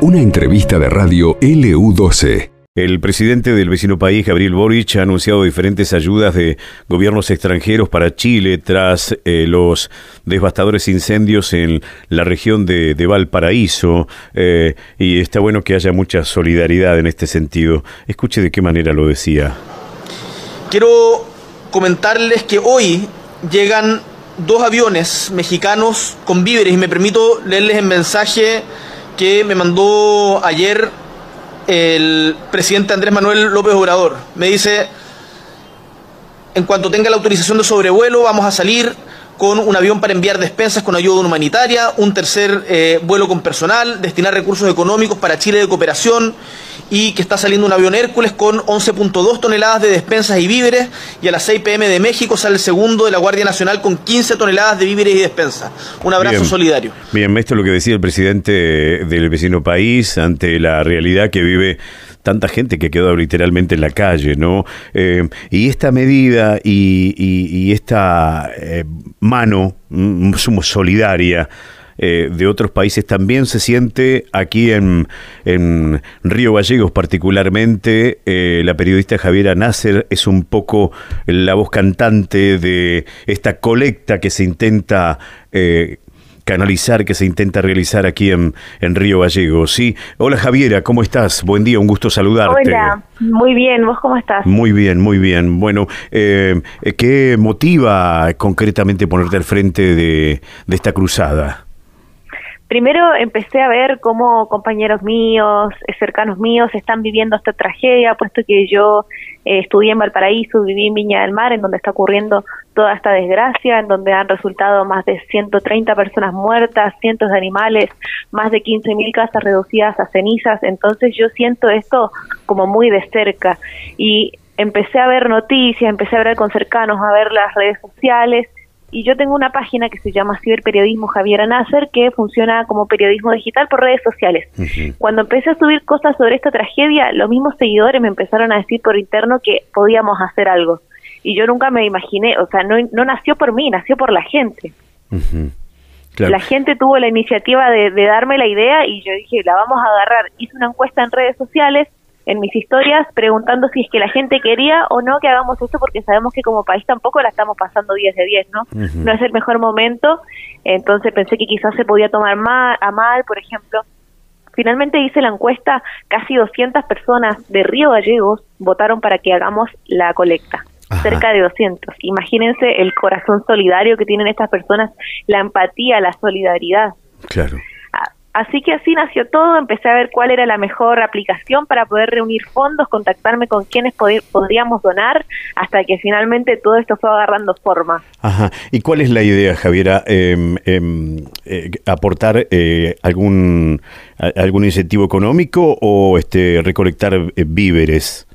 Una entrevista de radio LU12. El presidente del vecino país, Gabriel Boric, ha anunciado diferentes ayudas de gobiernos extranjeros para Chile tras eh, los devastadores incendios en la región de, Valparaíso. Eh, y está bueno que haya mucha solidaridad en este sentido. Escuche de qué manera lo decía. Quiero comentarles que hoy llegan dos aviones mexicanos con víveres y me permito leerles el mensaje que me mandó ayer el presidente Andrés Manuel López Obrador. Me dice, en cuanto tenga la autorización de sobrevuelo, vamos a salir con un avión para enviar despensas con ayuda humanitaria, un tercer eh, vuelo con personal, destinar recursos económicos para Chile de cooperación y que está saliendo un avión Hércules con 11.2 toneladas de despensas y víveres y a las 6 pm de México sale el segundo de la Guardia Nacional con 15 toneladas de víveres y despensas. Un abrazo solidario. Bien, esto es lo que decía el presidente del vecino país ante la realidad que vive tanta gente que quedó literalmente en la calle, ¿no? Eh, y esta medida y, esta eh, mano mm, solidaria eh, de otros países también se siente aquí en, en Río Gallegos particularmente. la periodista Javiera Nasser es un poco la voz cantante de esta colecta que se intenta canalizar que se intenta realizar aquí en, en Río Gallegos. Sí, hola Javiera, ¿cómo estás? Buen día, un gusto saludarte. Hola, muy bien, ¿vos cómo estás? Muy bien, muy bien. Bueno, eh, ¿qué motiva concretamente ponerte al frente de, de esta cruzada? Primero empecé a ver cómo compañeros míos, eh, cercanos míos, están viviendo esta tragedia, puesto que yo eh, estudié en Valparaíso, viví en Viña del Mar, en donde está ocurriendo toda esta desgracia, en donde han resultado más de 130 personas muertas, cientos de animales, más de 15.000 casas reducidas a cenizas. Entonces yo siento esto como muy de cerca y empecé a ver noticias, empecé a ver con cercanos, a ver las redes sociales y yo tengo una página que se llama Ciberperiodismo Javier Nasser que funciona como periodismo digital por redes sociales. Cuando empecé a subir cosas sobre esta tragedia, los mismos seguidores me empezaron a decir por interno que podíamos hacer algo. Y yo nunca me imaginé, o sea, no, no nació por mí, nació por la gente. La gente tuvo la iniciativa de, de darme la idea y yo dije, la vamos a agarrar. Hice una encuesta en redes sociales en mis historias preguntando si es que la gente quería o no que hagamos esto porque sabemos que como país tampoco la estamos pasando 10 de 10, ¿no? No es el mejor momento, entonces pensé que quizás se podía tomar mal, a mal, por ejemplo. Finalmente hice la encuesta, casi 200 personas de Río Gallegos votaron para que hagamos la colecta. Cerca de 200. Imagínense el corazón solidario que tienen estas personas, la empatía, la solidaridad. Claro. Así que así nació todo, empecé a ver cuál era la mejor aplicación para poder reunir fondos, contactarme con quienes podríamos donar, hasta que finalmente todo esto fue agarrando forma. Ajá. ¿Y cuál es la idea, Javiera? Em, em, eh, ¿Aportar eh, algún, algún incentivo económico o este recolectar eh, víveres?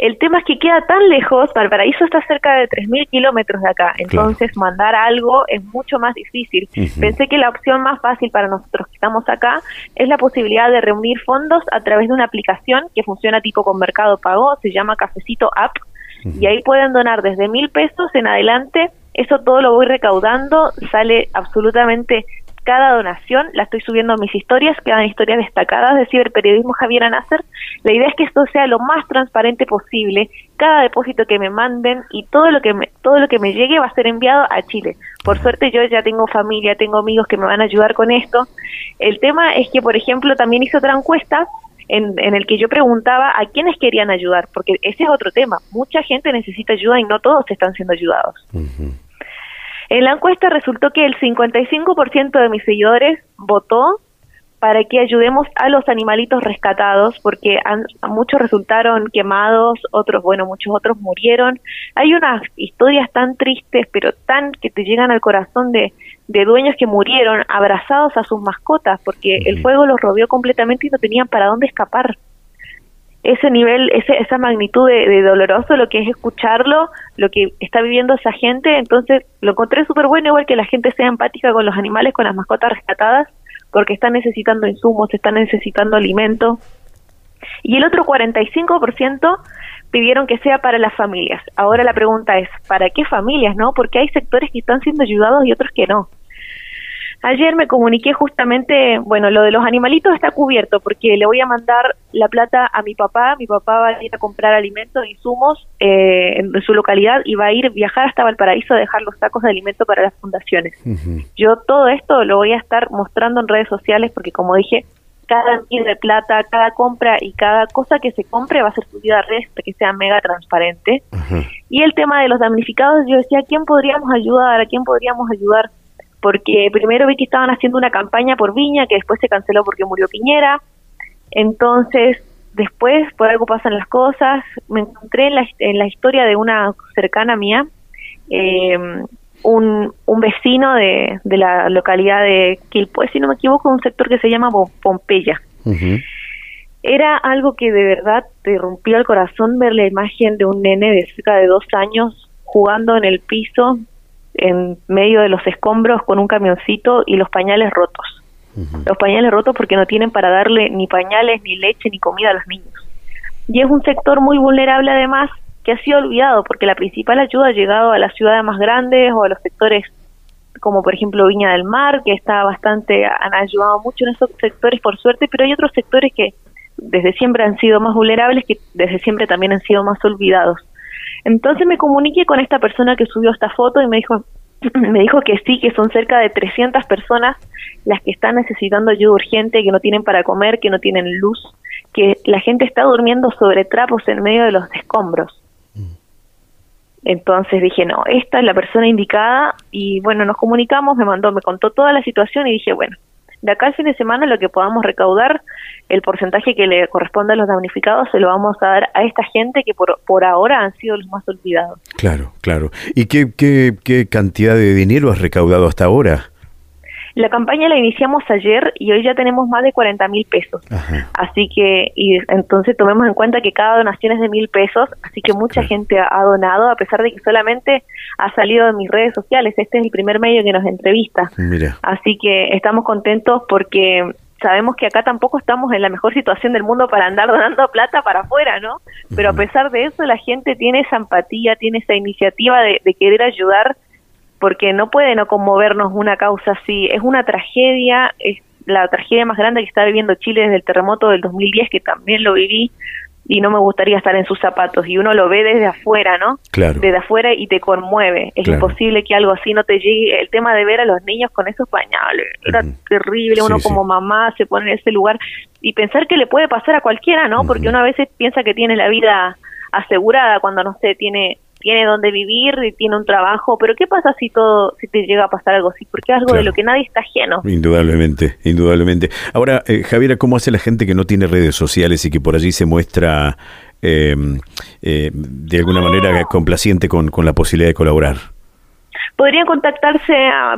El tema es que queda tan lejos, Valparaíso está cerca de 3.000 kilómetros de acá, entonces mandar algo es mucho más difícil. Pensé que la opción más fácil para nosotros que estamos acá es la posibilidad de reunir fondos a través de una aplicación que funciona tipo con Mercado Pago, se llama Cafecito App, y ahí pueden donar desde mil pesos en adelante. Eso todo lo voy recaudando, sale absolutamente cada donación la estoy subiendo a mis historias, quedan historias destacadas de ciberperiodismo Javier Nasser. La idea es que esto sea lo más transparente posible. Cada depósito que me manden y todo lo que me, todo lo que me llegue va a ser enviado a Chile. Por suerte yo ya tengo familia, tengo amigos que me van a ayudar con esto. El tema es que, por ejemplo, también hice otra encuesta en, en, el que yo preguntaba a quiénes querían ayudar, porque ese es otro tema. Mucha gente necesita ayuda y no todos están siendo ayudados. En la encuesta resultó que el 55% de mis seguidores votó para que ayudemos a los animalitos rescatados, porque muchos resultaron quemados, otros, bueno, muchos otros murieron. Hay unas historias tan tristes, pero tan que te llegan al corazón de, de dueños que murieron abrazados a sus mascotas, porque el fuego los rodeó completamente y no tenían para dónde escapar ese nivel, ese, esa magnitud de, doloroso, lo que es escucharlo, lo que está viviendo esa gente, entonces lo encontré súper bueno, igual que la gente sea empática con los animales, con las mascotas rescatadas, porque están necesitando insumos, están necesitando alimento. Y el otro 45% pidieron que sea para las familias. Ahora la pregunta es, ¿para qué familias, no? Porque hay sectores que están siendo ayudados y otros que no. Ayer me comuniqué justamente, bueno, lo de los animalitos está cubierto porque le voy a mandar la plata a mi papá. Mi papá va a ir a comprar alimentos, insumos eh, en su localidad y va a ir viajar hasta Valparaíso a dejar los sacos de alimento para las fundaciones. Yo todo esto lo voy a estar mostrando en redes sociales porque, como dije, cada envío de plata, cada compra y cada cosa que se compre va a ser subida a redes para que sea mega transparente. Y el tema de los damnificados, yo decía, ¿a quién podríamos ayudar? ¿A quién podríamos ayudar? Porque primero vi que estaban haciendo una campaña por Viña, que después se canceló porque murió Piñera, entonces después por algo pasan las cosas, me encontré en la, en la historia de una cercana mía, eh, un, un vecino de, de la localidad de Quilpué, si no me equivoco, un sector que se llama Pompeya. Era algo que de verdad te rompió el corazón ver la imagen de un nene de cerca de dos años jugando en el piso en medio de los escombros con un camioncito y los pañales rotos. Los pañales rotos porque no tienen para darle ni pañales, ni leche, ni comida a los niños. Y es un sector muy vulnerable además que ha sido olvidado porque la principal ayuda ha llegado a las ciudades más grandes o a los sectores como por ejemplo Viña del Mar, que está bastante, han ayudado mucho en esos sectores por suerte, pero hay otros sectores que desde siempre han sido más vulnerables, que desde siempre también han sido más olvidados. Entonces me comuniqué con esta persona que subió esta foto y me dijo, me dijo que sí, que son cerca de 300 personas las que están necesitando ayuda urgente, que no tienen para comer, que no tienen luz, que la gente está durmiendo sobre trapos en medio de los escombros. Entonces dije, no, esta es la persona indicada y bueno, nos comunicamos, me mandó, me contó toda la situación y dije, bueno, de acá al fin de semana lo que podamos recaudar, el porcentaje que le corresponde a los damnificados, se lo vamos a dar a esta gente que por, por ahora han sido los más olvidados. Claro, claro. ¿Y qué, qué, qué cantidad de dinero has recaudado hasta ahora? La campaña la iniciamos ayer y hoy ya tenemos más de 40 mil pesos. Así que, y entonces tomemos en cuenta que cada donación es de mil pesos, así que mucha gente ha donado, a pesar de que solamente ha salido de mis redes sociales. Este es el primer medio que nos entrevista. Así que estamos contentos porque sabemos que acá tampoco estamos en la mejor situación del mundo para andar donando plata para afuera, ¿no? Pero a pesar de eso, la gente tiene esa empatía, tiene esa iniciativa de, de querer ayudar porque no puede no conmovernos una causa así. Es una tragedia, es la tragedia más grande que está viviendo Chile desde el terremoto del 2010, que también lo viví, y no me gustaría estar en sus zapatos. Y uno lo ve desde afuera, ¿no? Claro. Desde afuera y te conmueve. Es imposible que algo así no te llegue. El tema de ver a los niños con esos pañales era terrible. Uno como mamá se pone en ese lugar y pensar que le puede pasar a cualquiera, ¿no? Porque uno a veces piensa que tiene la vida asegurada cuando no sé, tiene tiene donde vivir y tiene un trabajo, pero ¿qué pasa si todo, si te llega a pasar algo así? Porque es algo de lo que nadie está ajeno. Indudablemente, indudablemente. Ahora, eh, Javiera, ¿cómo hace la gente que no tiene redes sociales y que por allí se muestra em, eh, de alguna manera complaciente con, con la posibilidad de colaborar? Podrían contactarse,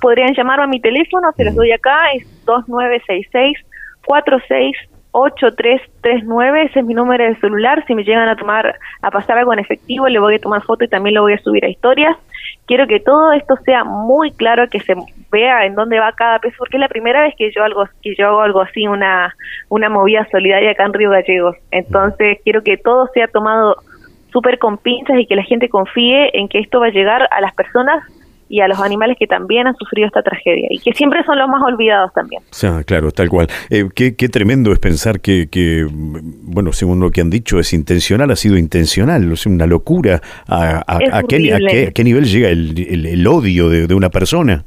podrían llamarme a mi teléfono, se los doy acá, es 2966 46 8339, ese es mi número de celular. Si me llegan a tomar, a pasar algo en efectivo, le voy a tomar foto y también lo voy a subir a historias. Quiero que todo esto sea muy claro, que se vea en dónde va cada peso, porque es la primera vez que yo algo, que yo hago algo así, una, una movida solidaria acá en Río Gallegos. Entonces quiero que todo sea tomado súper con pinzas y que la gente confíe en que esto va a llegar a las personas y a los animales que también han sufrido esta tragedia y que siempre son los más olvidados también. Claro, tal cual. Eh, qué, tremendo es pensar que, que, bueno, según lo que han dicho, es intencional, ha sido intencional, es una locura. ¿A, a, qué, qué, nivel llega el, el, odio de, de, una persona?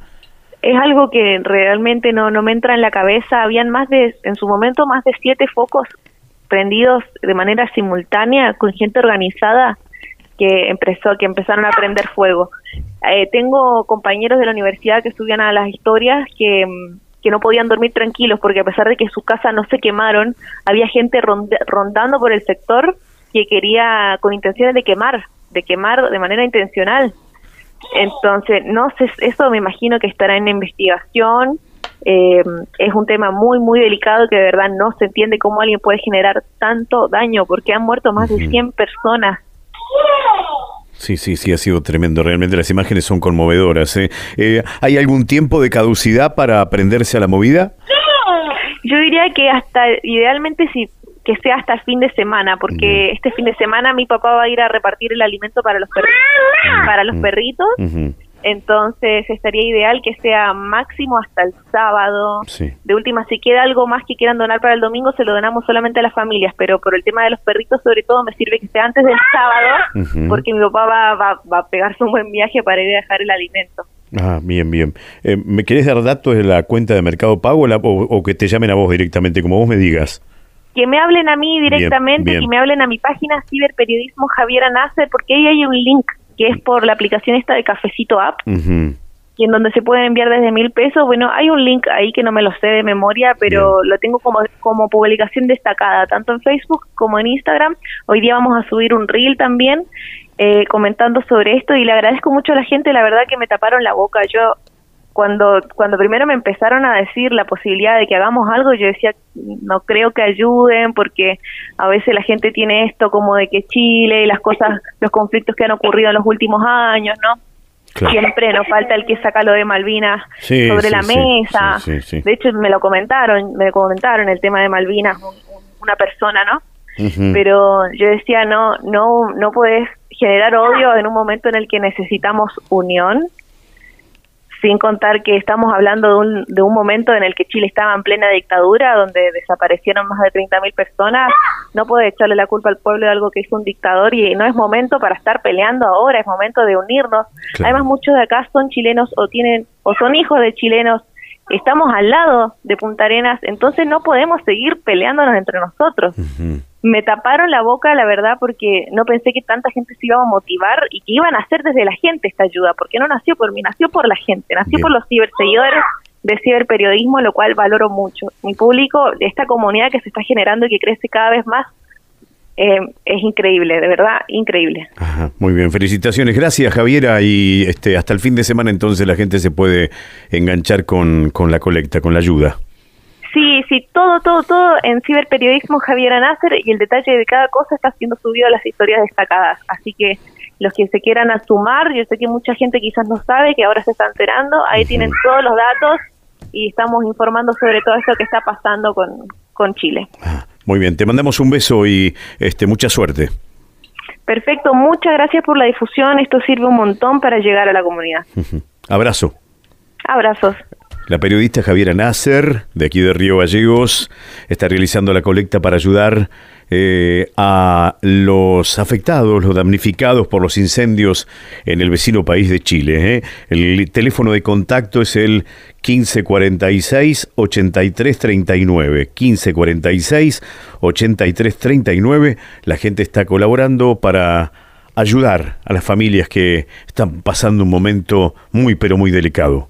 Es algo que realmente no, no me entra en la cabeza. Habían más de, en su momento, más de siete focos prendidos de manera simultánea con gente organizada que empezó que empezaron a prender fuego. Eh, tengo compañeros de la universidad que estudian a las historias que, mm, que no podían dormir tranquilos porque a pesar de que sus casas no se quemaron, había gente rondando por el sector que quería con intenciones de quemar, de quemar de manera intencional. Entonces, no sé, eso me imagino que estará en investigación. Eh, es un tema muy, muy delicado que de verdad no se entiende cómo alguien puede generar tanto daño porque han muerto más de 100 personas Sí, sí, sí, ha sido tremendo. Realmente las imágenes son conmovedoras. ¿eh? Eh, hay algún tiempo de caducidad para aprenderse a la movida? Yo diría que hasta, idealmente sí, que sea hasta el fin de semana, porque este fin de semana mi papá va a ir a repartir el alimento para los, perritos, para los perritos Entonces estaría ideal que sea máximo hasta el sábado. De última, si queda algo más que quieran donar para el domingo, se lo donamos solamente a las familias, pero por el tema de los perritos sobre todo me sirve que sea antes del sábado, porque mi papá va, va, va, a pegarse un buen viaje para ir a dejar el alimento. Ah, bien, bien. Eh, ¿Me querés dar datos de la cuenta de Mercado Pago o, que te llamen a vos directamente, como vos me digas? Que me hablen a mí directamente, y que me hablen a mi página Ciberperiodismo Javiera Nasser, porque ahí hay un link que es por la aplicación esta de Cafecito App, y en donde se pueden enviar desde mil pesos. Bueno, hay un link ahí que no me lo sé de memoria, pero lo tengo como, como publicación destacada, tanto en Facebook como en Instagram. Hoy día vamos a subir un reel también eh, comentando sobre esto y le agradezco mucho a la gente, la verdad que me taparon la boca. Yo cuando cuando primero me empezaron a decir la posibilidad de que hagamos algo, yo decía, no creo que ayuden porque a veces la gente tiene esto como de que Chile y las cosas, los conflictos que han ocurrido en los últimos años, ¿no? Siempre nos falta el que saca lo de Malvinas sobre la mesa. de hecho, me lo comentaron, me comentaron el tema de Malvinas una persona, ¿no? Pero yo decía, no, no, no puedes generar odio en un momento en el que necesitamos unión sin contar que estamos hablando de un, de un momento en el que Chile estaba en plena dictadura, donde desaparecieron más de 30.000 personas, no puede echarle la culpa al pueblo de algo que hizo un dictador y no es momento para estar peleando ahora, es momento de unirnos. Además, muchos de acá son chilenos o tienen o son hijos de chilenos, estamos al lado de Punta Arenas, entonces no podemos seguir peleándonos entre nosotros me taparon la boca, la verdad, porque no pensé que tanta gente se iba a motivar y que iban a hacer desde la gente esta ayuda, porque no nació por mí, nació por la gente, nació por los ciberseguidores de ciberperiodismo, lo cual valoro mucho. Mi público, esta comunidad que se está generando y que crece cada vez más, eh, es increíble, de verdad, increíble. muy bien, felicitaciones, gracias Javiera y este hasta el fin de semana entonces la gente se puede enganchar con, con la colecta, con la ayuda. Sí, sí, todo, todo, todo en ciberperiodismo Javier Nasser y el detalle de cada cosa está siendo subido a las historias destacadas. Así que los que se quieran sumar, yo sé que mucha gente quizás no sabe, que ahora se está enterando, ahí tienen todos los datos y estamos informando sobre todo esto que está pasando con, con Chile. Ah, muy bien, te mandamos un beso y este mucha suerte. Perfecto, muchas gracias por la difusión, esto sirve un montón para llegar a la comunidad. Abrazo. Abrazos. La periodista Javiera Nasser, de aquí de Río Gallegos, está realizando la colecta para ayudar eh, a los afectados, los damnificados por los incendios en el vecino país de Chile. ¿eh? El teléfono de contacto es el 1546-8339. 1546-8339. La gente está colaborando para ayudar a las familias que están pasando un momento muy pero muy delicado.